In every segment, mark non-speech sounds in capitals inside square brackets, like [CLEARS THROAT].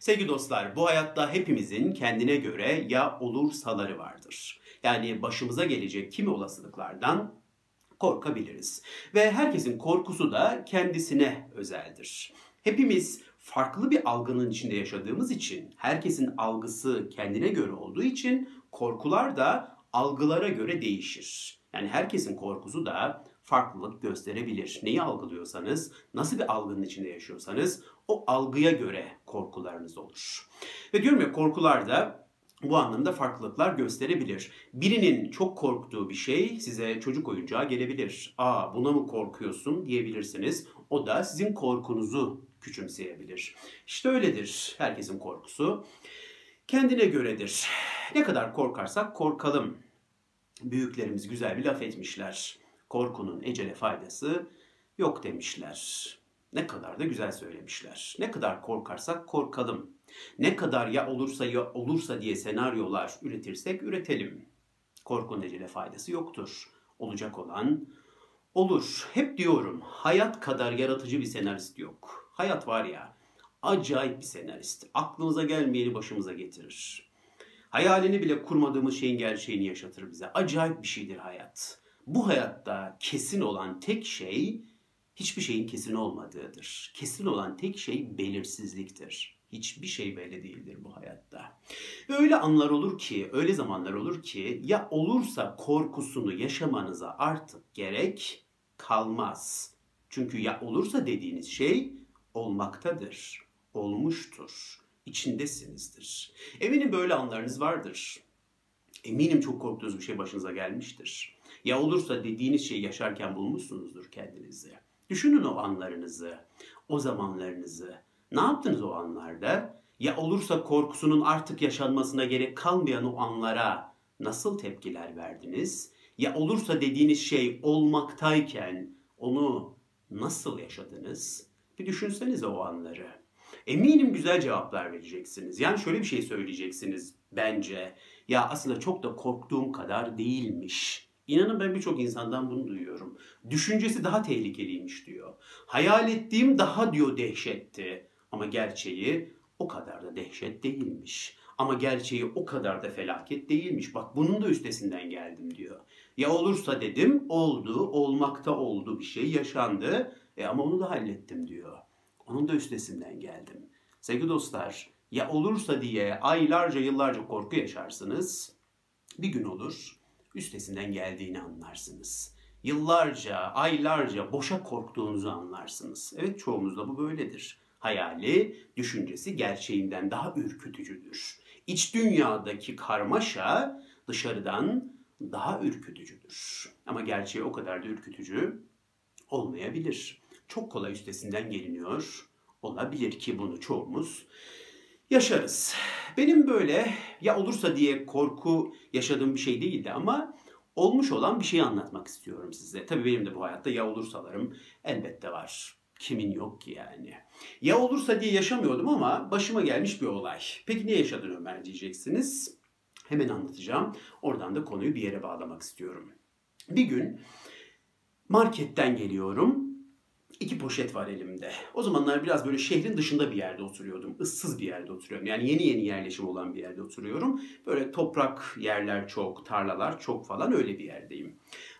Sevgili dostlar, bu hayatta hepimizin kendine göre ya olursaları vardır. Yani başımıza gelecek kimi olasılıklardan korkabiliriz. Ve herkesin korkusu da kendisine özeldir. Hepimiz farklı bir algının içinde yaşadığımız için, herkesin algısı kendine göre olduğu için korkular da algılara göre değişir. Yani herkesin korkusu da farklılık gösterebilir. Neyi algılıyorsanız, nasıl bir algının içinde yaşıyorsanız o algıya göre korkularınız olur. Ve diyorum ya korkular da bu anlamda farklılıklar gösterebilir. Birinin çok korktuğu bir şey size çocuk oyuncağı gelebilir. Aa buna mı korkuyorsun diyebilirsiniz. O da sizin korkunuzu küçümseyebilir. İşte öyledir herkesin korkusu. Kendine göredir. Ne kadar korkarsak korkalım. Büyüklerimiz güzel bir laf etmişler. Korkunun ecele faydası yok demişler. Ne kadar da güzel söylemişler. Ne kadar korkarsak korkalım. Ne kadar ya olursa ya olursa diye senaryolar üretirsek üretelim. Korkunun ecele faydası yoktur. Olacak olan olur. Hep diyorum hayat kadar yaratıcı bir senarist yok. Hayat var ya acayip bir senarist. Aklımıza gelmeyeni başımıza getirir. Hayalini bile kurmadığımız şeyin gerçeğini yaşatır bize. Acayip bir şeydir hayat. Bu hayatta kesin olan tek şey hiçbir şeyin kesin olmadığıdır. Kesin olan tek şey belirsizliktir. Hiçbir şey belli değildir bu hayatta. Öyle anlar olur ki, öyle zamanlar olur ki ya olursa korkusunu yaşamanıza artık gerek kalmaz. Çünkü ya olursa dediğiniz şey olmaktadır, olmuştur, içindesinizdir. Eminim böyle anlarınız vardır. Eminim çok korktuğunuz bir şey başınıza gelmiştir. Ya olursa dediğiniz şeyi yaşarken bulmuşsunuzdur kendinizi. Düşünün o anlarınızı, o zamanlarınızı. Ne yaptınız o anlarda? Ya olursa korkusunun artık yaşanmasına gerek kalmayan o anlara nasıl tepkiler verdiniz? Ya olursa dediğiniz şey olmaktayken onu nasıl yaşadınız? Bir düşünsenize o anları. Eminim güzel cevaplar vereceksiniz. Yani şöyle bir şey söyleyeceksiniz bence. Ya aslında çok da korktuğum kadar değilmiş. İnanın ben birçok insandan bunu duyuyorum. Düşüncesi daha tehlikeliymiş diyor. Hayal ettiğim daha diyor dehşetti. Ama gerçeği o kadar da dehşet değilmiş. Ama gerçeği o kadar da felaket değilmiş. Bak bunun da üstesinden geldim diyor. Ya olursa dedim oldu, olmakta oldu bir şey yaşandı. E ama onu da hallettim diyor. Onun da üstesinden geldim. Sevgili dostlar, ya olursa diye aylarca yıllarca korku yaşarsınız. Bir gün olur, üstesinden geldiğini anlarsınız. Yıllarca, aylarca boşa korktuğunuzu anlarsınız. Evet çoğumuzda bu böyledir. Hayali, düşüncesi gerçeğinden daha ürkütücüdür. İç dünyadaki karmaşa dışarıdan daha ürkütücüdür. Ama gerçeği o kadar da ürkütücü olmayabilir. Çok kolay üstesinden geliniyor olabilir ki bunu çoğumuz yaşarız. Benim böyle ya olursa diye korku yaşadığım bir şey değildi ama olmuş olan bir şeyi anlatmak istiyorum size. Tabii benim de bu hayatta ya olursalarım elbette var. Kimin yok ki yani. Ya olursa diye yaşamıyordum ama başıma gelmiş bir olay. Peki niye yaşadın Ömer diyeceksiniz. Hemen anlatacağım. Oradan da konuyu bir yere bağlamak istiyorum. Bir gün marketten geliyorum iki poşet var elimde. O zamanlar biraz böyle şehrin dışında bir yerde oturuyordum. ıssız bir yerde oturuyorum. Yani yeni yeni yerleşim olan bir yerde oturuyorum. Böyle toprak yerler çok, tarlalar çok falan öyle bir yerdeyim.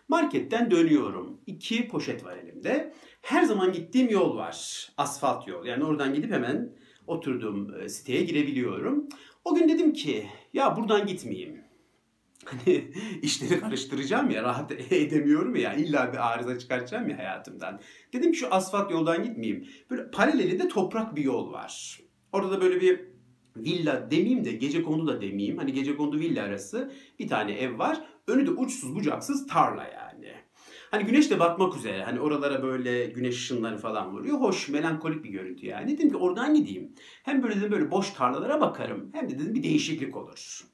Marketten dönüyorum. İki poşet var elimde. Her zaman gittiğim yol var. Asfalt yol. Yani oradan gidip hemen oturduğum e, siteye girebiliyorum. O gün dedim ki ya buradan gitmeyeyim hani [LAUGHS] işleri karıştıracağım ya rahat [LAUGHS] edemiyorum ya illa bir arıza çıkartacağım ya hayatımdan. Dedim şu asfalt yoldan gitmeyeyim. Böyle paralelinde toprak bir yol var. Orada da böyle bir villa demeyeyim de gece kondu da demeyeyim. Hani gece kondu villa arası bir tane ev var. Önü de uçsuz bucaksız tarla yani. Hani güneş de batmak üzere. Hani oralara böyle güneş ışınları falan vuruyor. Hoş, melankolik bir görüntü yani. Dedim ki oradan gideyim. Hem böyle dedim böyle boş tarlalara bakarım. Hem de dedim bir değişiklik olur.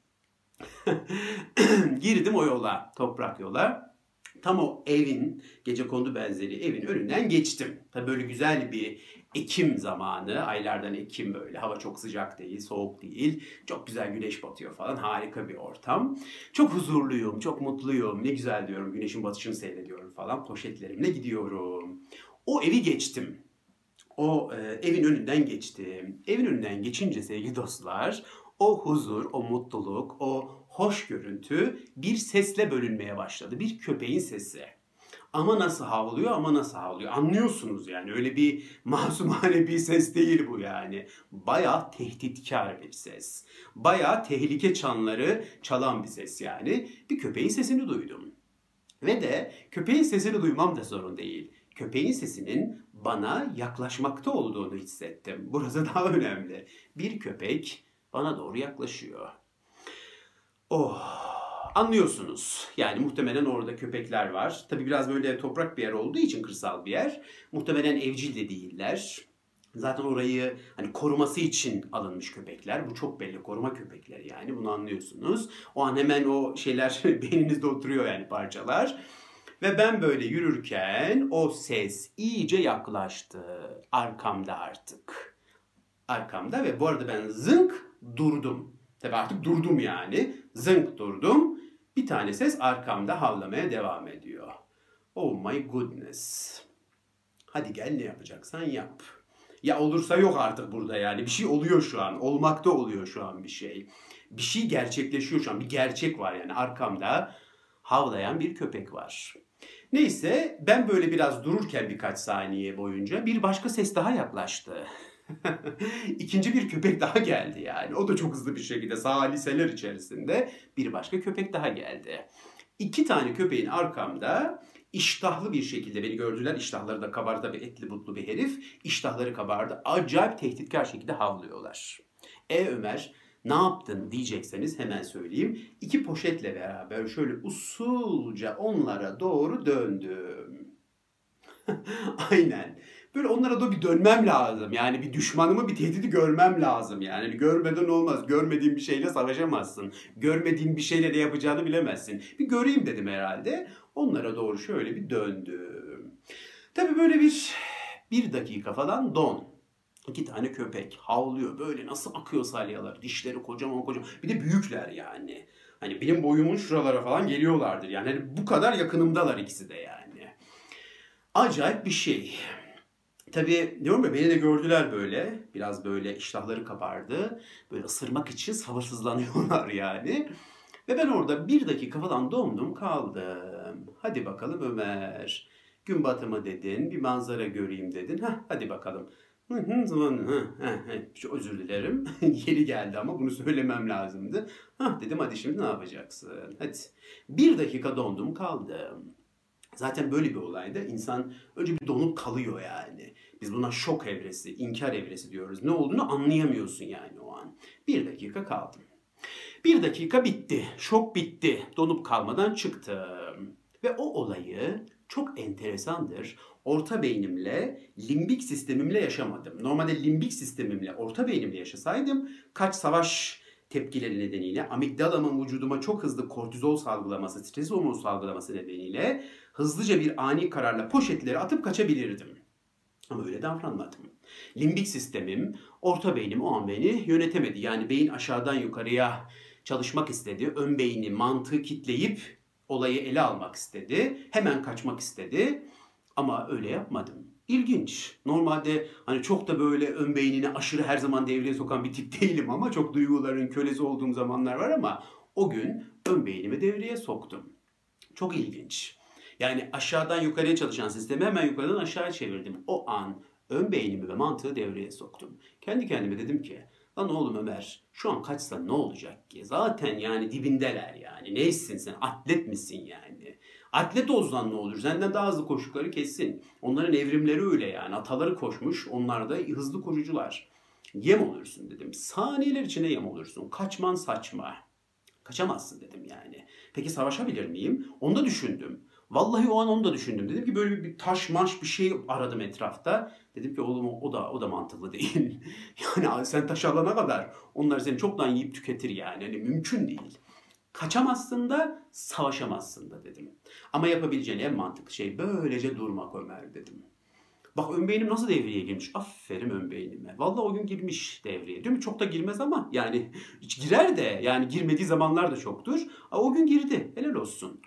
[LAUGHS] Girdim o yola, toprak yola. Tam o evin, gece kondu benzeri evin önünden geçtim. Tabi böyle güzel bir Ekim zamanı, aylardan Ekim böyle. Hava çok sıcak değil, soğuk değil. Çok güzel güneş batıyor falan. Harika bir ortam. Çok huzurluyum, çok mutluyum. Ne güzel diyorum, güneşin batışını seyrediyorum falan. Poşetlerimle gidiyorum. O evi geçtim. o e, evin önünden geçtim. Evin önünden geçince sevgili dostlar o huzur, o mutluluk, o hoş görüntü bir sesle bölünmeye başladı. Bir köpeğin sesi. Ama nasıl havlıyor ama nasıl havlıyor. Anlıyorsunuz yani öyle bir [LAUGHS] masumane bir ses değil bu yani. Baya tehditkar bir ses. Baya tehlike çanları çalan bir ses yani. Bir köpeğin sesini duydum. Ve de köpeğin sesini duymam da sorun değil. Köpeğin sesinin bana yaklaşmakta olduğunu hissettim. Burası [LAUGHS] daha önemli. Bir köpek bana doğru yaklaşıyor. Oh anlıyorsunuz. Yani muhtemelen orada köpekler var. Tabi biraz böyle toprak bir yer olduğu için kırsal bir yer. Muhtemelen evcil de değiller. Zaten orayı hani koruması için alınmış köpekler. Bu çok belli koruma köpekleri yani bunu anlıyorsunuz. O an hemen o şeyler [LAUGHS] beyninizde oturuyor yani parçalar. Ve ben böyle yürürken o ses iyice yaklaştı. Arkamda artık. Arkamda ve bu arada ben zınk durdum. Tabi artık durdum yani. Zınk durdum. Bir tane ses arkamda havlamaya devam ediyor. Oh my goodness. Hadi gel ne yapacaksan yap. Ya olursa yok artık burada yani. Bir şey oluyor şu an. Olmakta oluyor şu an bir şey. Bir şey gerçekleşiyor şu an. Bir gerçek var yani arkamda havlayan bir köpek var. Neyse ben böyle biraz dururken birkaç saniye boyunca bir başka ses daha yaklaştı. [LAUGHS] İkinci bir köpek daha geldi yani. O da çok hızlı bir şekilde saliseler içerisinde bir başka köpek daha geldi. İki tane köpeğin arkamda iştahlı bir şekilde beni gördüler. İştahları da kabardı bir etli butlu bir herif. İştahları kabardı. Acayip tehditkar şekilde havlıyorlar. E Ömer ne yaptın diyecekseniz hemen söyleyeyim. İki poşetle beraber şöyle usulca onlara doğru döndüm. [LAUGHS] Aynen. Böyle onlara da bir dönmem lazım. Yani bir düşmanımı, bir tehdidi görmem lazım. Yani görmeden olmaz. Görmediğin bir şeyle savaşamazsın. Görmediğin bir şeyle de yapacağını bilemezsin. Bir göreyim dedim herhalde. Onlara doğru şöyle bir döndüm. Tabii böyle bir bir dakika falan don. İki tane köpek havlıyor. Böyle nasıl akıyor salyalar. Dişleri kocaman kocaman. Bir de büyükler yani. Hani benim boyumun şuralara falan geliyorlardır. Yani hani bu kadar yakınımdalar ikisi de yani. Acayip bir şey. Tabii diyorum ya beni de gördüler böyle. Biraz böyle iştahları kabardı. Böyle ısırmak için sabırsızlanıyorlar [LAUGHS] yani. Ve ben orada bir dakika falan dondum kaldım. Hadi bakalım Ömer. Gün batımı dedin, bir manzara göreyim dedin. Hah, hadi bakalım. Hı. özür dilerim. [LAUGHS] Yeri geldi ama bunu söylemem lazımdı. Hah dedim hadi şimdi ne yapacaksın? Hadi. Bir dakika dondum kaldım. Zaten böyle bir olayda insan önce bir donup kalıyor yani. Biz buna şok evresi, inkar evresi diyoruz. Ne olduğunu anlayamıyorsun yani o an. Bir dakika kaldım. Bir dakika bitti. Şok bitti. Donup kalmadan çıktım. Ve o olayı çok enteresandır. Orta beynimle, limbik sistemimle yaşamadım. Normalde limbik sistemimle, orta beynimle yaşasaydım kaç savaş tepkileri nedeniyle amigdalamın vücuduma çok hızlı kortizol salgılaması, stres hormonu salgılaması nedeniyle hızlıca bir ani kararla poşetleri atıp kaçabilirdim. Ama öyle davranmadım. Limbik sistemim, orta beynim o an beni yönetemedi. Yani beyin aşağıdan yukarıya çalışmak istedi. Ön beyni mantığı kitleyip olayı ele almak istedi. Hemen kaçmak istedi. Ama öyle yapmadım. İlginç. Normalde hani çok da böyle ön beynini aşırı her zaman devreye sokan bir tip [LAUGHS] değilim ama çok duyguların kölesi olduğum zamanlar var ama o gün ön beynimi devreye soktum. Çok ilginç. Yani aşağıdan yukarıya çalışan sistemi hemen yukarıdan aşağıya çevirdim. O an ön beynimi ve mantığı devreye soktum. Kendi kendime dedim ki Lan oğlum Ömer şu an kaçsa ne olacak ki? Zaten yani dibindeler yani. Neysin sen? Atlet misin yani? Atlet olsan ne olur? Senden daha hızlı koşukları kessin. Onların evrimleri öyle yani. Ataları koşmuş. Onlar da hızlı koşucular. Yem olursun dedim. Saniyeler içinde yem olursun. Kaçman saçma. Kaçamazsın dedim yani. Peki savaşabilir miyim? Onu da düşündüm. Vallahi o an onu da düşündüm. Dedim ki böyle bir taş maş bir şey aradım etrafta. Dedim ki oğlum o da o da mantıklı değil. [LAUGHS] yani sen taş alana kadar onlar seni çoktan yiyip tüketir yani. yani mümkün değil. Kaçamazsın da savaşamazsın da dedim. Ama yapabileceğin en mantıklı şey böylece durmak Ömer dedim. Bak ön beynim nasıl devreye girmiş? Aferin ön beynime. Vallahi o gün girmiş devreye. Değil mi? Çok da girmez ama yani [LAUGHS] hiç girer de yani girmediği zamanlar da çoktur. O gün girdi. Helal olsun.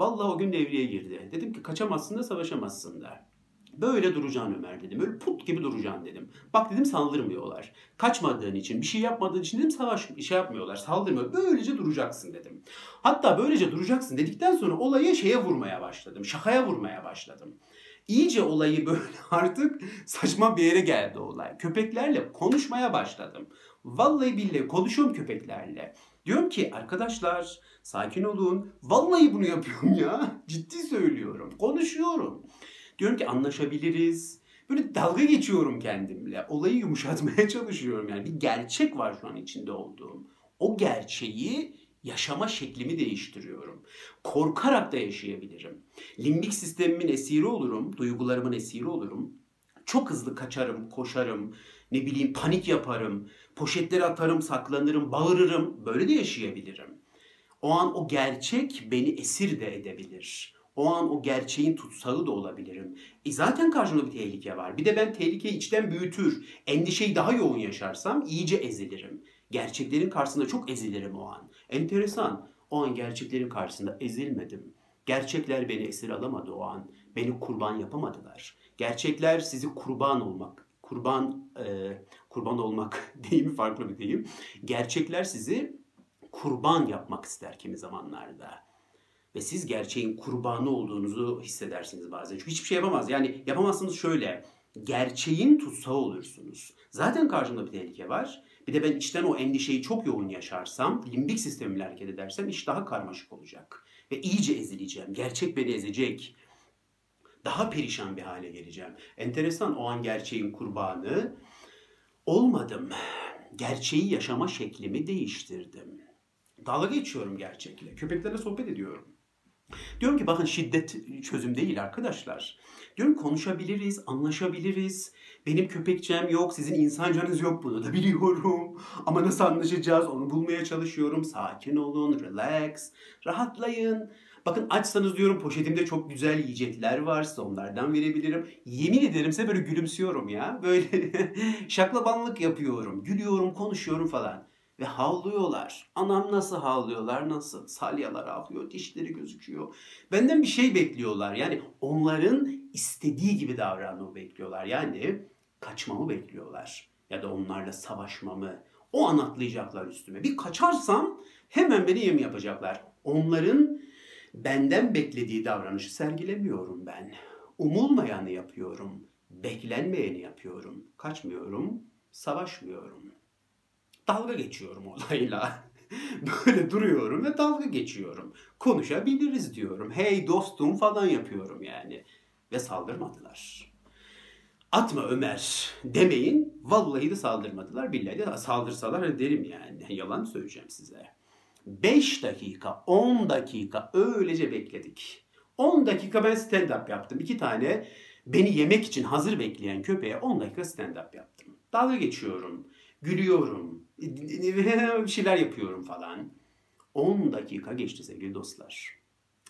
Vallahi o gün devreye girdi. Dedim ki kaçamazsın da savaşamazsın da. Böyle duracaksın Ömer dedim. Böyle put gibi duracaksın dedim. Bak dedim saldırmıyorlar. Kaçmadığın için, bir şey yapmadığın için dedim savaş şey yapmıyorlar, saldırmıyor. Böylece duracaksın dedim. Hatta böylece duracaksın dedikten sonra olayı şeye vurmaya başladım. Şakaya vurmaya başladım. İyice olayı böyle [LAUGHS] artık saçma bir yere geldi olay. Köpeklerle konuşmaya başladım. Vallahi billahi konuşuyorum köpeklerle. Diyorum ki arkadaşlar sakin olun. Vallahi bunu yapıyorum ya. [LAUGHS] Ciddi söylüyorum. Konuşuyorum. Diyorum ki anlaşabiliriz. Böyle dalga geçiyorum kendimle. Olayı yumuşatmaya [LAUGHS] çalışıyorum. Yani bir gerçek var şu an içinde olduğum. O gerçeği yaşama şeklimi değiştiriyorum. Korkarak da yaşayabilirim. Limbik sistemimin esiri olurum, duygularımın esiri olurum. Çok hızlı kaçarım, koşarım, ne bileyim panik yaparım, poşetleri atarım, saklanırım, bağırırım. Böyle de yaşayabilirim. O an o gerçek beni esir de edebilir. O an o gerçeğin tutsağı da olabilirim. E zaten karşımda bir tehlike var. Bir de ben tehlikeyi içten büyütür, endişeyi daha yoğun yaşarsam iyice ezilirim. Gerçeklerin karşısında çok ezilirim o an. Enteresan. O an gerçeklerin karşısında ezilmedim. Gerçekler beni esir alamadı o an. Beni kurban yapamadılar. Gerçekler sizi kurban olmak, kurban e, kurban olmak [LAUGHS] deyimi farklı bir deyim. Gerçekler sizi kurban yapmak ister kimi zamanlarda. Ve siz gerçeğin kurbanı olduğunuzu hissedersiniz bazen. Çünkü hiçbir şey yapamaz. Yani yapamazsınız şöyle. Gerçeğin tutsağı olursunuz. Zaten karşımda bir tehlike var. Bir de ben içten o endişeyi çok yoğun yaşarsam, limbik sistemimle hareket edersem iş daha karmaşık olacak. Ve iyice ezileceğim. Gerçek beni ezecek. Daha perişan bir hale geleceğim. Enteresan o an gerçeğin kurbanı olmadım. Gerçeği yaşama şeklimi değiştirdim. Dalga geçiyorum gerçekle. Köpeklerle sohbet ediyorum. Diyorum ki bakın şiddet çözüm değil arkadaşlar. Diyorum konuşabiliriz, anlaşabiliriz. Benim köpekçem yok, sizin insancanız yok bunu da biliyorum. Ama nasıl anlaşacağız onu bulmaya çalışıyorum. Sakin olun, relax, rahatlayın. Bakın açsanız diyorum poşetimde çok güzel yiyecekler var size onlardan verebilirim. Yemin ederim size böyle gülümsüyorum ya. Böyle [LAUGHS] şaklabanlık yapıyorum, gülüyorum, konuşuyorum falan. Ve havlıyorlar. Anam nasıl havlıyorlar nasıl? Salyalar havlıyor, dişleri gözüküyor. Benden bir şey bekliyorlar. Yani onların istediği gibi davranmamı bekliyorlar. Yani kaçmamı bekliyorlar. Ya da onlarla savaşmamı. O an atlayacaklar üstüme. Bir kaçarsam hemen beni yem yapacaklar. Onların benden beklediği davranışı sergilemiyorum ben. Umulmayanı yapıyorum. Beklenmeyeni yapıyorum. Kaçmıyorum, savaşmıyorum dalga geçiyorum [LAUGHS] olayla. Böyle duruyorum ve dalga geçiyorum. Konuşabiliriz diyorum. Hey dostum falan yapıyorum yani. Ve saldırmadılar. Atma Ömer demeyin. Vallahi de saldırmadılar. Billahi de saldırsalar derim yani. Yalan söyleyeceğim size. 5 dakika, 10 dakika öylece bekledik. 10 dakika ben stand-up yaptım. İki tane beni yemek için hazır bekleyen köpeğe 10 dakika stand-up yaptım. Dalga geçiyorum, gülüyorum, [LAUGHS] bir şeyler yapıyorum falan. 10 dakika geçti sevgili dostlar.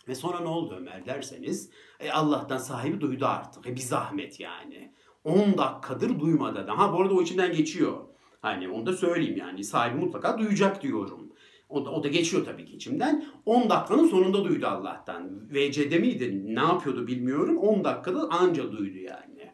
Ve sonra ne oldu Ömer derseniz e, Allah'tan sahibi duydu artık. E, bir zahmet yani. 10 dakikadır duymadı adam. Ha bu arada o içinden geçiyor. Hani onu da söyleyeyim yani sahibi mutlaka duyacak diyorum. O da, o da geçiyor tabii ki içimden. 10 dakikanın sonunda duydu Allah'tan. VC'de miydi ne yapıyordu bilmiyorum. 10 dakikada anca duydu yani.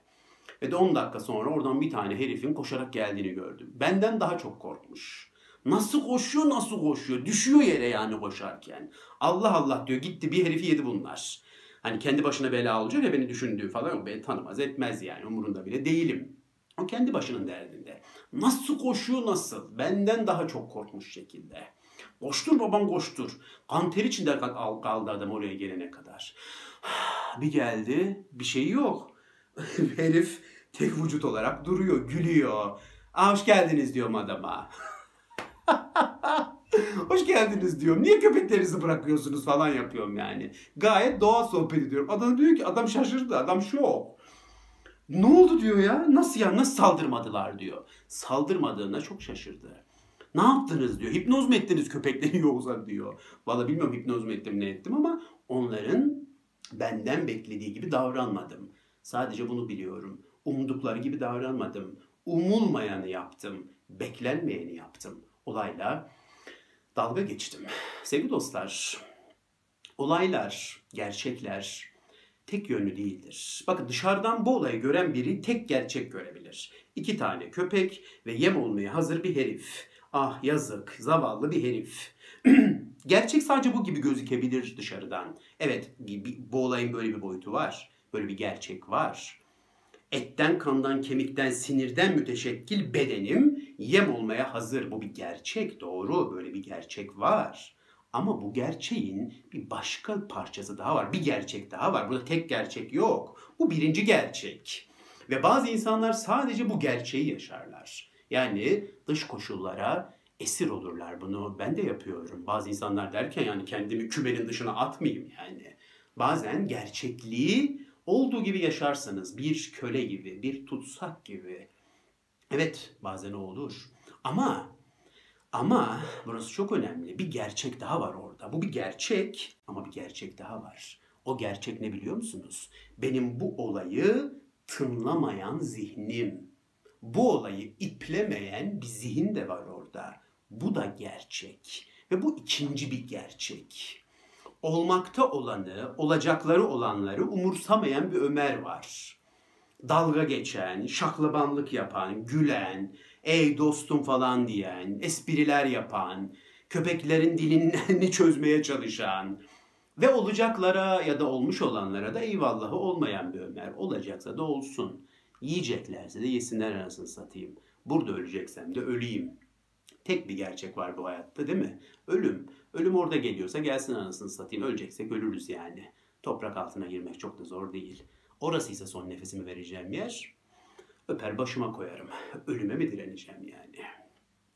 Ve de 10 dakika sonra oradan bir tane herifin koşarak geldiğini gördüm. Benden daha çok korkmuş. Nasıl koşuyor nasıl koşuyor. Düşüyor yere yani koşarken. Allah Allah diyor gitti bir herifi yedi bunlar. Hani kendi başına bela olacak ya beni düşündüğü falan yok. Beni tanımaz etmez yani umurunda bile değilim. O kendi başının derdinde. Nasıl koşuyor nasıl? Benden daha çok korkmuş şekilde. Koştur babam koştur. Kanter içinde kaldı adam oraya gelene kadar. [SIGHS] Bir geldi bir şey yok. [LAUGHS] Herif tek vücut olarak duruyor, gülüyor. Aa, hoş geldiniz diyorum adama. [LAUGHS] hoş geldiniz diyorum. Niye köpeklerinizi bırakıyorsunuz falan yapıyorum yani. Gayet doğal sohbet ediyorum. Adam diyor ki adam şaşırdı. Adam şok. Ne oldu diyor ya? Nasıl ya? Nasıl saldırmadılar diyor. Saldırmadığına çok şaşırdı. Ne yaptınız diyor. Hipnoz mu ettiniz köpekleri [LAUGHS] yoksa diyor. Valla bilmiyorum hipnoz mu ettim ne ettim ama onların benden beklediği gibi davranmadım. Sadece bunu biliyorum. Umdukları gibi davranmadım. Umulmayanı yaptım. Beklenmeyeni yaptım. Olayla dalga geçtim. Sevgili dostlar, olaylar, gerçekler tek yönlü değildir. Bakın dışarıdan bu olayı gören biri tek gerçek görebilir. İki tane köpek ve yem olmaya hazır bir herif. Ah yazık, zavallı bir herif. [CLEARS THROAT] Gerçek sadece bu gibi gözükebilir dışarıdan. Evet, bu olayın böyle bir boyutu var. Böyle bir gerçek var. Etten, kandan, kemikten, sinirden müteşekkil bedenim yem olmaya hazır. Bu bir gerçek, doğru. Böyle bir gerçek var. Ama bu gerçeğin bir başka parçası daha var. Bir gerçek daha var. Burada tek gerçek yok. Bu birinci gerçek. Ve bazı insanlar sadece bu gerçeği yaşarlar. Yani dış koşullara esir olurlar. Bunu ben de yapıyorum. Bazı insanlar derken yani kendimi kümenin dışına atmayayım yani. Bazen gerçekliği olduğu gibi yaşarsanız bir köle gibi, bir tutsak gibi. Evet bazen o olur. Ama ama burası çok önemli. Bir gerçek daha var orada. Bu bir gerçek ama bir gerçek daha var. O gerçek ne biliyor musunuz? Benim bu olayı tınlamayan zihnim. Bu olayı iplemeyen bir zihin de var orada. Bu da gerçek. Ve bu ikinci bir gerçek. Olmakta olanı, olacakları olanları umursamayan bir Ömer var. Dalga geçen, şaklabanlık yapan, gülen, ey dostum falan diyen, espriler yapan, köpeklerin dilini [LAUGHS] çözmeye çalışan ve olacaklara ya da olmuş olanlara da eyvallahı olmayan bir Ömer. Olacaksa da olsun. Yiyeceklerse de yesinler anasını satayım. Burada öleceksem de öleyim. Tek bir gerçek var bu hayatta değil mi? Ölüm. Ölüm orada geliyorsa gelsin anasını satayım. Öleceksek ölürüz yani. Toprak altına girmek çok da zor değil. Orası ise son nefesimi vereceğim yer. Öper başıma koyarım. Ölüme mi direneceğim yani?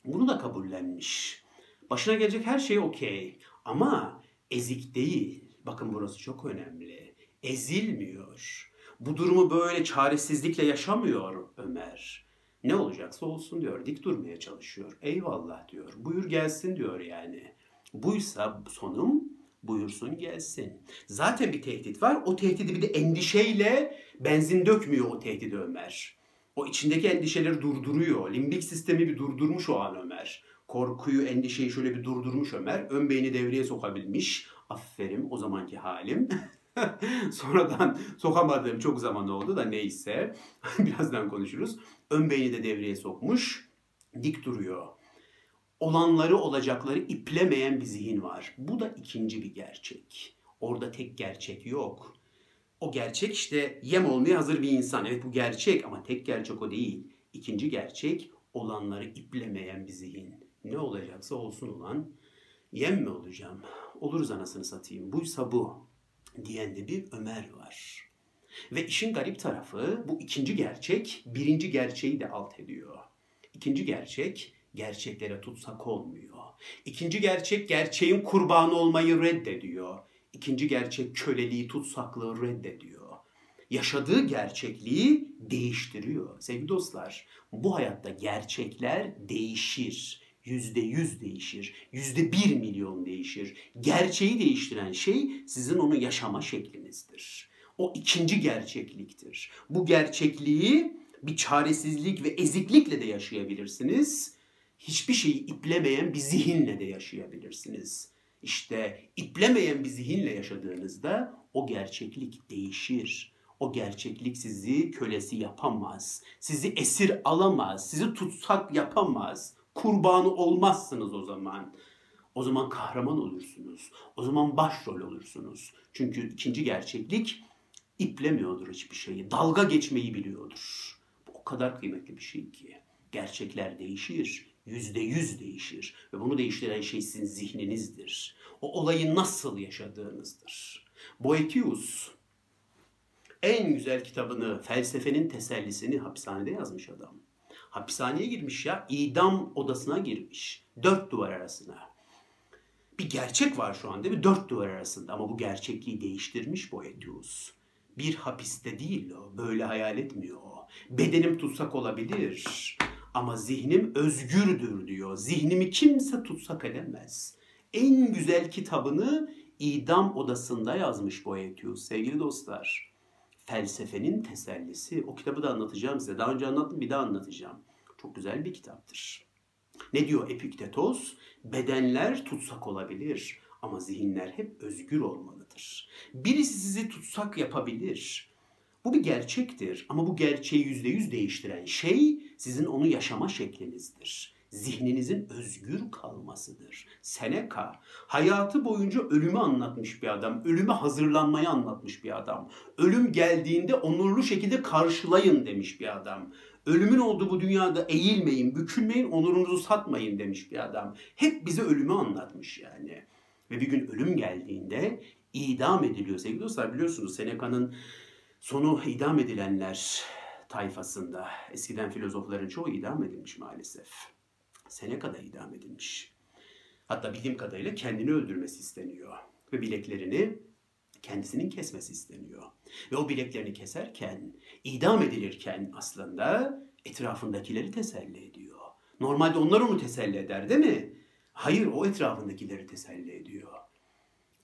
Bunu da kabullenmiş. Başına gelecek her şey okey. Ama ezik değil. Bakın burası çok önemli. Ezilmiyor. Bu durumu böyle çaresizlikle yaşamıyor Ömer. Ne olacaksa olsun diyor. Dik durmaya çalışıyor. Eyvallah diyor. Buyur gelsin diyor yani. Buysa sonum buyursun gelsin. Zaten bir tehdit var. O tehdidi bir de endişeyle benzin dökmüyor o tehdidi Ömer. O içindeki endişeleri durduruyor. Limbik sistemi bir durdurmuş o an Ömer. Korkuyu, endişeyi şöyle bir durdurmuş Ömer. Ön beyni devreye sokabilmiş. Aferin o zamanki halim. [LAUGHS] [LAUGHS] Sonradan sokamadığım çok zaman oldu da neyse. [LAUGHS] Birazdan konuşuruz. Ön beyni de devreye sokmuş. Dik duruyor. Olanları olacakları iplemeyen bir zihin var. Bu da ikinci bir gerçek. Orada tek gerçek yok. O gerçek işte yem olmaya hazır bir insan. Evet bu gerçek ama tek gerçek o değil. İkinci gerçek olanları iplemeyen bir zihin. Ne olacaksa olsun olan yem mi olacağım? Oluruz anasını satayım. Buysa bu diyen de bir Ömer var. Ve işin garip tarafı bu ikinci gerçek birinci gerçeği de alt ediyor. İkinci gerçek gerçeklere tutsak olmuyor. İkinci gerçek gerçeğin kurbanı olmayı reddediyor. İkinci gerçek köleliği, tutsaklığı reddediyor. Yaşadığı gerçekliği değiştiriyor. Sevgili dostlar, bu hayatta gerçekler değişir. Yüzde yüz değişir. Yüzde bir milyon değişir. Gerçeği değiştiren şey sizin onu yaşama şeklinizdir. O ikinci gerçekliktir. Bu gerçekliği bir çaresizlik ve eziklikle de yaşayabilirsiniz. Hiçbir şeyi iplemeyen bir zihinle de yaşayabilirsiniz. İşte iplemeyen bir zihinle yaşadığınızda o gerçeklik değişir. O gerçeklik sizi kölesi yapamaz. Sizi esir alamaz. Sizi tutsak yapamaz. Kurbanı olmazsınız o zaman. O zaman kahraman olursunuz. O zaman başrol olursunuz. Çünkü ikinci gerçeklik iplemiyordur hiçbir şeyi. Dalga geçmeyi biliyordur. Bu o kadar kıymetli bir şey ki. Gerçekler değişir yüzde yüz değişir. Ve bunu değiştiren şey sizin zihninizdir. O olayı nasıl yaşadığınızdır. Boetius en güzel kitabını, felsefenin tesellisini hapishanede yazmış adam. Hapishaneye girmiş ya, idam odasına girmiş. Dört duvar arasına. Bir gerçek var şu an değil mi? Dört duvar arasında ama bu gerçekliği değiştirmiş Boetius. Bir hapiste değil o, böyle hayal etmiyor o. Bedenim tutsak olabilir ama zihnim özgürdür diyor. Zihnimi kimse tutsak edemez. En güzel kitabını idam odasında yazmış Boetius sevgili dostlar. Felsefenin tesellisi. O kitabı da anlatacağım size. Daha önce anlattım bir daha anlatacağım. Çok güzel bir kitaptır. Ne diyor Epiktetos? Bedenler tutsak olabilir Ama zihinler hep özgür olmalıdır. Birisi sizi tutsak yapabilir. Bu bir gerçektir ama bu gerçeği yüzde yüz değiştiren şey sizin onu yaşama şeklinizdir. Zihninizin özgür kalmasıdır. Seneca hayatı boyunca ölümü anlatmış bir adam. Ölüme hazırlanmayı anlatmış bir adam. Ölüm geldiğinde onurlu şekilde karşılayın demiş bir adam. Ölümün olduğu bu dünyada eğilmeyin, bükülmeyin, onurunuzu satmayın demiş bir adam. Hep bize ölümü anlatmış yani. Ve bir gün ölüm geldiğinde idam ediliyor sevgili dostlar. Biliyorsunuz Seneca'nın sonu idam edilenler tayfasında. Eskiden filozofların çoğu idam edilmiş maalesef. Seneca da idam edilmiş. Hatta bildiğim kadarıyla kendini öldürmesi isteniyor. Ve bileklerini kendisinin kesmesi isteniyor. Ve o bileklerini keserken, idam edilirken aslında etrafındakileri teselli ediyor. Normalde onlar onu teselli eder değil mi? Hayır o etrafındakileri teselli ediyor.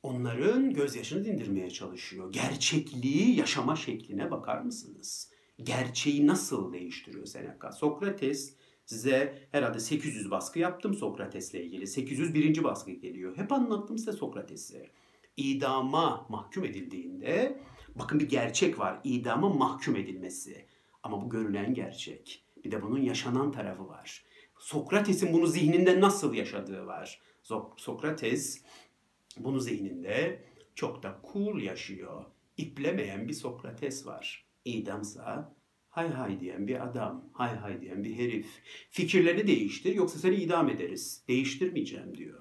Onların gözyaşını dindirmeye çalışıyor. Gerçekliği yaşama şekline bakar mısınız? Gerçeği nasıl değiştiriyor Seneca? Sokrates size herhalde 800 baskı yaptım Sokrates'le ilgili. 801. baskı geliyor. Hep anlattım size Sokrates'i. İdama mahkum edildiğinde bakın bir gerçek var. İdama mahkum edilmesi. Ama bu görülen gerçek. Bir de bunun yaşanan tarafı var. Sokrates'in bunu zihninde nasıl yaşadığı var. Sokrates bunu zihninde çok da cool yaşıyor. İplemeyen bir Sokrates var. İdamsa hay hay diyen bir adam, hay hay diyen bir herif. Fikirlerini değiştir yoksa seni idam ederiz. Değiştirmeyeceğim diyor.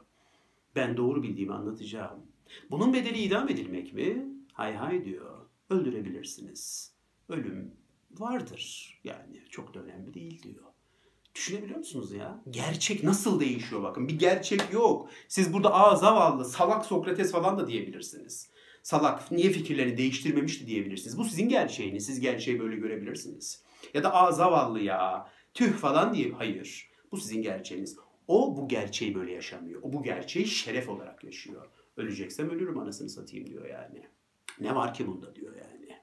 Ben doğru bildiğimi anlatacağım. Bunun bedeli idam edilmek mi? Hay hay diyor. Öldürebilirsiniz. Ölüm vardır. Yani çok da önemli değil diyor. Düşünebiliyor musunuz ya? Gerçek nasıl değişiyor bakın. Bir gerçek yok. Siz burada aa zavallı, salak Sokrates falan da diyebilirsiniz. Salak, niye fikirlerini değiştirmemişti diyebilirsiniz. Bu sizin gerçeğiniz. Siz gerçeği böyle görebilirsiniz. Ya da aa zavallı ya, tüh falan diye. Hayır. Bu sizin gerçeğiniz. O bu gerçeği böyle yaşamıyor. O bu gerçeği şeref olarak yaşıyor. Öleceksem ölürüm anasını satayım diyor yani. Ne var ki bunda diyor yani.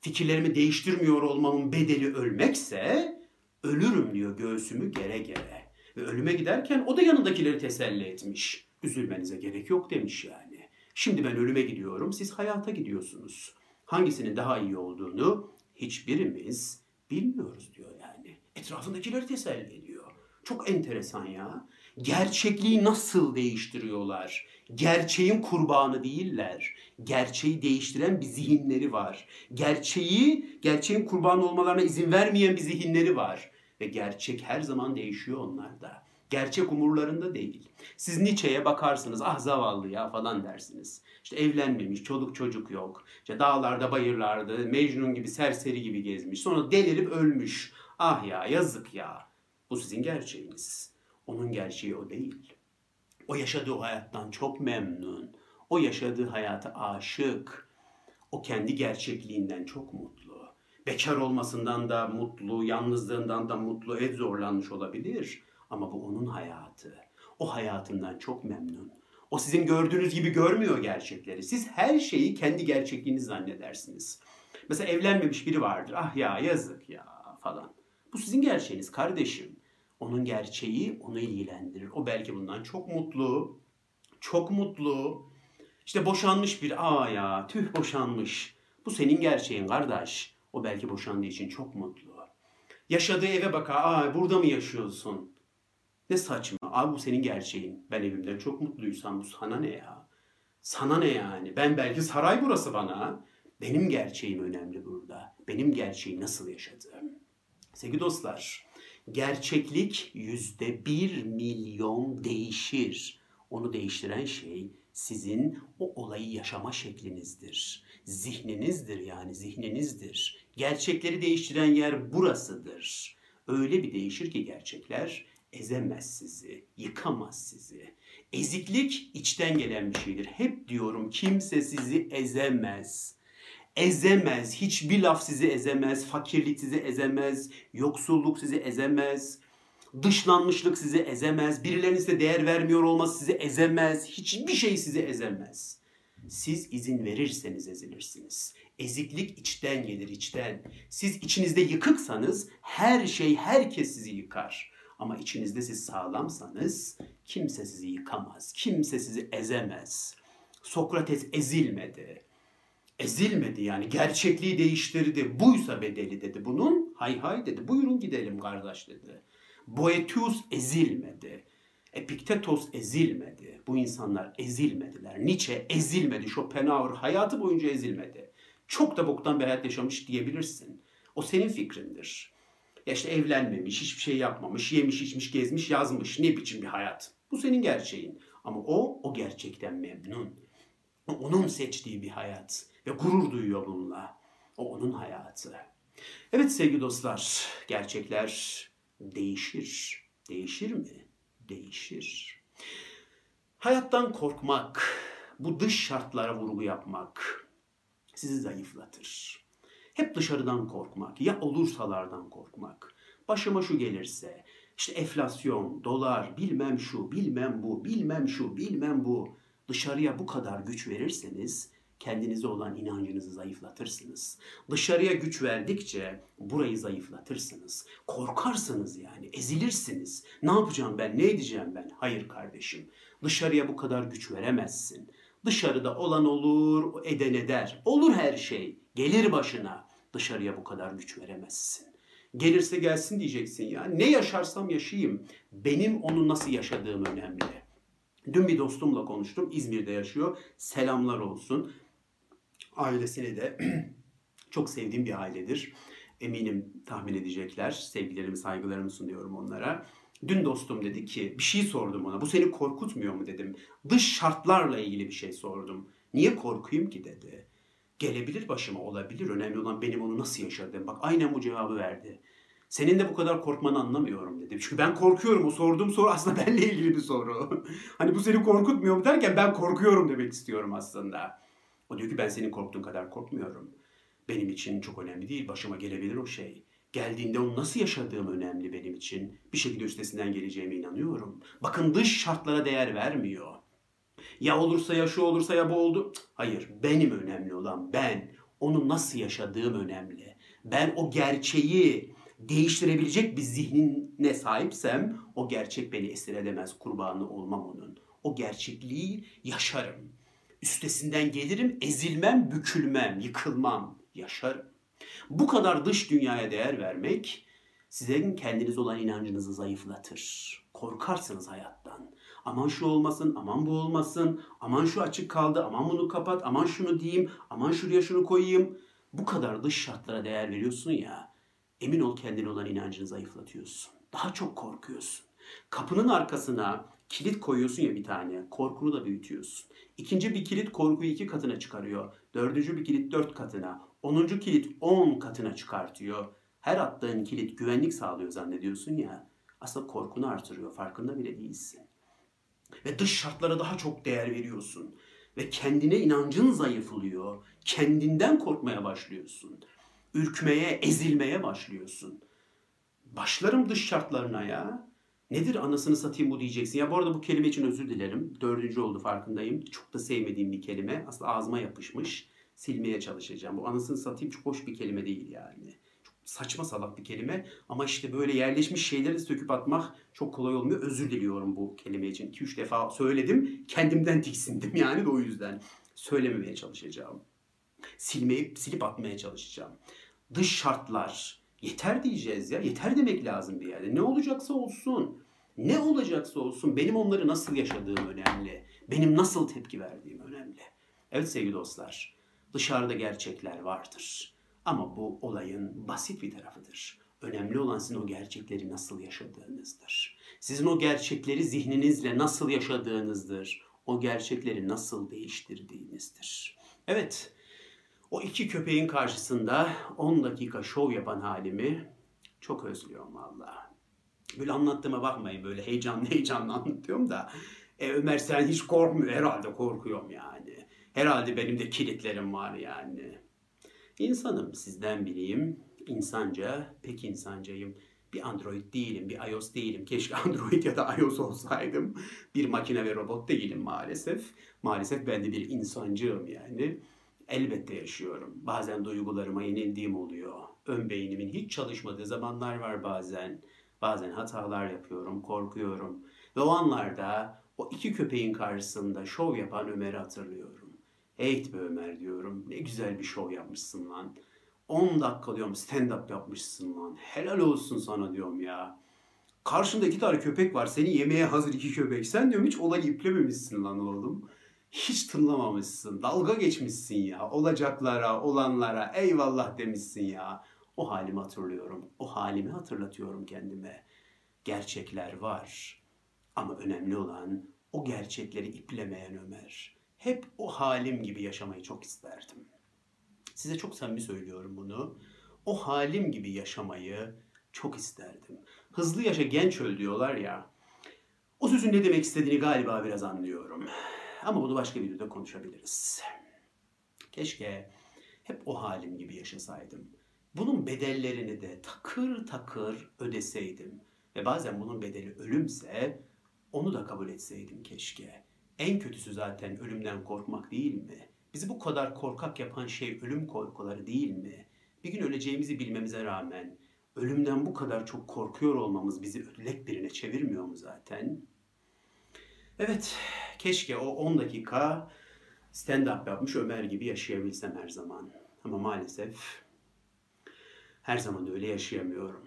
Fikirlerimi değiştirmiyor olmamın bedeli ölmekse ölürüm diyor göğsümü gere gere. Ve ölüme giderken o da yanındakileri teselli etmiş. Üzülmenize gerek yok demiş yani. Şimdi ben ölüme gidiyorum, siz hayata gidiyorsunuz. Hangisinin daha iyi olduğunu hiçbirimiz bilmiyoruz diyor yani. Etrafındakileri teselli ediyor. Çok enteresan ya. Gerçekliği nasıl değiştiriyorlar? Gerçeğin kurbanı değiller. Gerçeği değiştiren bir zihinleri var. Gerçeği, gerçeğin kurbanı olmalarına izin vermeyen bir zihinleri var. Ve gerçek her zaman değişiyor onlarda. Gerçek umurlarında değil. Siz Nietzsche'ye bakarsınız ah zavallı ya falan dersiniz. İşte evlenmemiş, çoluk çocuk yok. İşte dağlarda bayırlarda Mecnun gibi serseri gibi gezmiş. Sonra delirip ölmüş. Ah ya yazık ya. Bu sizin gerçeğiniz. Onun gerçeği o değil. O yaşadığı hayattan çok memnun. O yaşadığı hayata aşık. O kendi gerçekliğinden çok mutlu. Bekar olmasından da mutlu, yalnızlığından da mutlu, ev zorlanmış olabilir. Ama bu onun hayatı. O hayatından çok memnun. O sizin gördüğünüz gibi görmüyor gerçekleri. Siz her şeyi kendi gerçekliğiniz zannedersiniz. Mesela evlenmemiş biri vardır. Ah ya yazık ya falan. Bu sizin gerçeğiniz kardeşim. Onun gerçeği onu ilgilendirir. O belki bundan çok mutlu. Çok mutlu. İşte boşanmış bir aa ya tüh boşanmış. Bu senin gerçeğin kardeş. O belki boşandığı için çok mutlu. Yaşadığı eve bakar. Aa burada mı yaşıyorsun? Ne saçma. Abi bu senin gerçeğin. Ben evimden çok mutluysam bu sana ne ya? Sana ne yani? Ben belki saray burası bana. Benim gerçeğim önemli burada. Benim gerçeği nasıl yaşadığım. Sevgili dostlar, gerçeklik yüzde bir milyon değişir. Onu değiştiren şey sizin o olayı yaşama şeklinizdir. Zihninizdir yani zihninizdir. Gerçekleri değiştiren yer burasıdır. Öyle bir değişir ki gerçekler ezemez sizi, yıkamaz sizi. Eziklik içten gelen bir şeydir. Hep diyorum kimse sizi ezemez. Ezemez. Hiçbir laf sizi ezemez. Fakirlik sizi ezemez. Yoksulluk sizi ezemez. Dışlanmışlık sizi ezemez. Birilerinin size değer vermiyor olması sizi ezemez. Hiçbir şey sizi ezemez. Siz izin verirseniz ezilirsiniz. Eziklik içten gelir içten. Siz içinizde yıkıksanız her şey herkes sizi yıkar. Ama içinizde siz sağlamsanız Kimse sizi yıkamaz, kimse sizi ezemez. Sokrates ezilmedi. Ezilmedi yani gerçekliği değiştirdi. Buysa bedeli dedi bunun. Hay hay dedi. Buyurun gidelim kardeş dedi. Boetius ezilmedi. Epiktetos ezilmedi. Bu insanlar ezilmediler. Nietzsche ezilmedi. Schopenhauer hayatı boyunca ezilmedi. Çok da boktan bir hayat yaşamış diyebilirsin. O senin fikrindir. Ya işte evlenmemiş, hiçbir şey yapmamış, yemiş, içmiş, gezmiş, yazmış. Ne biçim bir hayat. Bu senin gerçeğin. Ama o, o gerçekten memnun. O onun seçtiği bir hayat. Ve gurur duyuyor bununla. O onun hayatı. Evet sevgili dostlar, gerçekler değişir. Değişir mi? Değişir. Hayattan korkmak, bu dış şartlara vurgu yapmak sizi zayıflatır. Hep dışarıdan korkmak, ya olursalardan korkmak. Başıma şu gelirse, işte enflasyon, dolar, bilmem şu, bilmem bu, bilmem şu, bilmem bu. Dışarıya bu kadar güç verirseniz kendinize olan inancınızı zayıflatırsınız. Dışarıya güç verdikçe burayı zayıflatırsınız. Korkarsınız yani, ezilirsiniz. Ne yapacağım ben, ne edeceğim ben? Hayır kardeşim, dışarıya bu kadar güç veremezsin. Dışarıda olan olur, eden eder. Olur her şey, gelir başına. Dışarıya bu kadar güç veremezsin. Gelirse gelsin diyeceksin ya. Ne yaşarsam yaşayayım. Benim onu nasıl yaşadığım önemli. Dün bir dostumla konuştum. İzmir'de yaşıyor. Selamlar olsun. Ailesine de [CLEARS THROAT] çok sevdiğim bir ailedir. Eminim tahmin edecekler. Sevgilerimi, saygılarımı sunuyorum onlara. Dün dostum dedi ki bir şey sordum ona. Bu seni korkutmuyor mu dedim. Dış şartlarla ilgili bir şey sordum. Niye korkuyum ki dedi. Gelebilir başıma olabilir. Önemli olan benim onu nasıl yaşadım. Bak aynen bu cevabı verdi. Senin de bu kadar korkmanı anlamıyorum dedi. Çünkü ben korkuyorum. O sorduğum soru aslında [LAUGHS] benimle ilgili bir soru. [LAUGHS] hani bu seni korkutmuyor mu derken ben korkuyorum demek istiyorum aslında. O diyor ki ben senin korktuğun kadar korkmuyorum. Benim için çok önemli değil. Başıma gelebilir o şey. Geldiğinde onu nasıl yaşadığım önemli benim için. Bir şekilde üstesinden geleceğime inanıyorum. Bakın dış şartlara değer vermiyor. Ya olursa ya şu olursa ya bu oldu. Hayır benim önemli olan ben. Onu nasıl yaşadığım önemli. Ben o gerçeği değiştirebilecek bir zihnine sahipsem o gerçek beni esir edemez. Kurbanı olmam onun. O gerçekliği yaşarım. Üstesinden gelirim, ezilmem, bükülmem, yıkılmam, yaşarım. Bu kadar dış dünyaya değer vermek sizin kendiniz olan inancınızı zayıflatır. Korkarsınız hayattan. Aman şu olmasın, aman bu olmasın, aman şu açık kaldı, aman bunu kapat, aman şunu diyeyim, aman şuraya şunu koyayım. Bu kadar dış şartlara değer veriyorsun ya, emin ol kendine olan inancını zayıflatıyorsun. Daha çok korkuyorsun. Kapının arkasına kilit koyuyorsun ya bir tane, korkunu da büyütüyorsun. İkinci bir kilit korkuyu iki katına çıkarıyor. Dördüncü bir kilit dört katına. Onuncu kilit on katına çıkartıyor. Her attığın kilit güvenlik sağlıyor zannediyorsun ya. Aslında korkunu artırıyor. Farkında bile değilsin. Ve dış şartlara daha çok değer veriyorsun. Ve kendine inancın zayıflıyor. Kendinden korkmaya başlıyorsun. Ürkmeye, ezilmeye başlıyorsun. Başlarım dış şartlarına ya. Nedir anasını satayım bu diyeceksin. Ya bu arada bu kelime için özür dilerim. Dördüncü oldu farkındayım. Çok da sevmediğim bir kelime. Aslında ağzıma yapışmış. Silmeye çalışacağım. Bu anasını satayım çok hoş bir kelime değil yani. Saçma salak bir kelime. Ama işte böyle yerleşmiş şeyleri söküp atmak çok kolay olmuyor. Özür diliyorum bu kelime için. 2-3 defa söyledim. Kendimden tiksindim [LAUGHS] yani de o yüzden. Söylememeye çalışacağım. Silmeyip silip atmaya çalışacağım. Dış şartlar, Yeter diyeceğiz ya. Yeter demek lazım bir yerde. Ne olacaksa olsun. Ne olacaksa olsun benim onları nasıl yaşadığım önemli. Benim nasıl tepki verdiğim önemli. Evet sevgili dostlar. Dışarıda gerçekler vardır. Ama bu olayın basit bir tarafıdır. Önemli olan sizin o gerçekleri nasıl yaşadığınızdır. Sizin o gerçekleri zihninizle nasıl yaşadığınızdır. O gerçekleri nasıl değiştirdiğinizdir. Evet, o iki köpeğin karşısında 10 dakika şov yapan halimi çok özlüyorum valla. Böyle anlattığıma bakmayın böyle heyecanlı heyecanlı anlatıyorum da. E, Ömer sen hiç korkmuyor herhalde korkuyorum yani. Herhalde benim de kilitlerim var yani. İnsanım sizden biriyim. İnsanca, pek insancayım. Bir Android değilim, bir iOS değilim. Keşke [LAUGHS] Android ya da iOS olsaydım. Bir makine ve robot değilim maalesef. Maalesef ben de bir insancığım yani. Elbette yaşıyorum. Bazen duygularıma yenildiğim oluyor. Ön beynimin hiç çalışmadığı zamanlar var bazen. Bazen hatalar yapıyorum, korkuyorum. Ve o anlarda o iki köpeğin karşısında şov yapan Ömer'i hatırlıyorum. Heyt be Ömer diyorum. Ne güzel bir şov yapmışsın lan. 10 dakika diyorum stand up yapmışsın lan. Helal olsun sana diyorum ya. Karşında iki tane köpek var. Seni yemeye hazır iki köpek. Sen diyorum hiç olayı iplememişsin lan oğlum. Hiç tınlamamışsın. Dalga geçmişsin ya. Olacaklara, olanlara eyvallah demişsin ya. O halimi hatırlıyorum. O halimi hatırlatıyorum kendime. Gerçekler var. Ama önemli olan o gerçekleri iplemeyen Ömer. Hep o halim gibi yaşamayı çok isterdim. Size çok samimi söylüyorum bunu. O halim gibi yaşamayı çok isterdim. Hızlı yaşa genç öl diyorlar ya. O sözün ne demek istediğini galiba biraz anlıyorum. Ama bunu başka bir videoda konuşabiliriz. Keşke hep o halim gibi yaşasaydım. Bunun bedellerini de takır takır ödeseydim. Ve bazen bunun bedeli ölümse onu da kabul etseydim keşke. En kötüsü zaten ölümden korkmak değil mi? Bizi bu kadar korkak yapan şey ölüm korkuları değil mi? Bir gün öleceğimizi bilmemize rağmen ölümden bu kadar çok korkuyor olmamız bizi ödlek birine çevirmiyor mu zaten? Evet, keşke o 10 dakika stand-up yapmış Ömer gibi yaşayabilsem her zaman. Ama maalesef her zaman öyle yaşayamıyorum.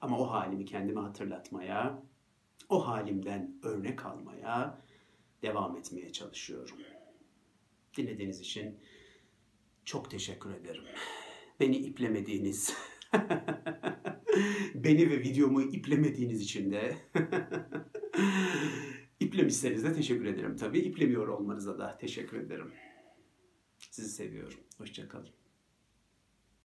Ama o halimi kendime hatırlatmaya, o halimden örnek almaya devam etmeye çalışıyorum. Dinlediğiniz için çok teşekkür ederim. Beni iplemediğiniz, [LAUGHS] beni ve videomu iplemediğiniz için de [LAUGHS] iplemişseniz de teşekkür ederim tabii. İplemiyor olmanıza da teşekkür ederim. Sizi seviyorum. Hoşçakalın.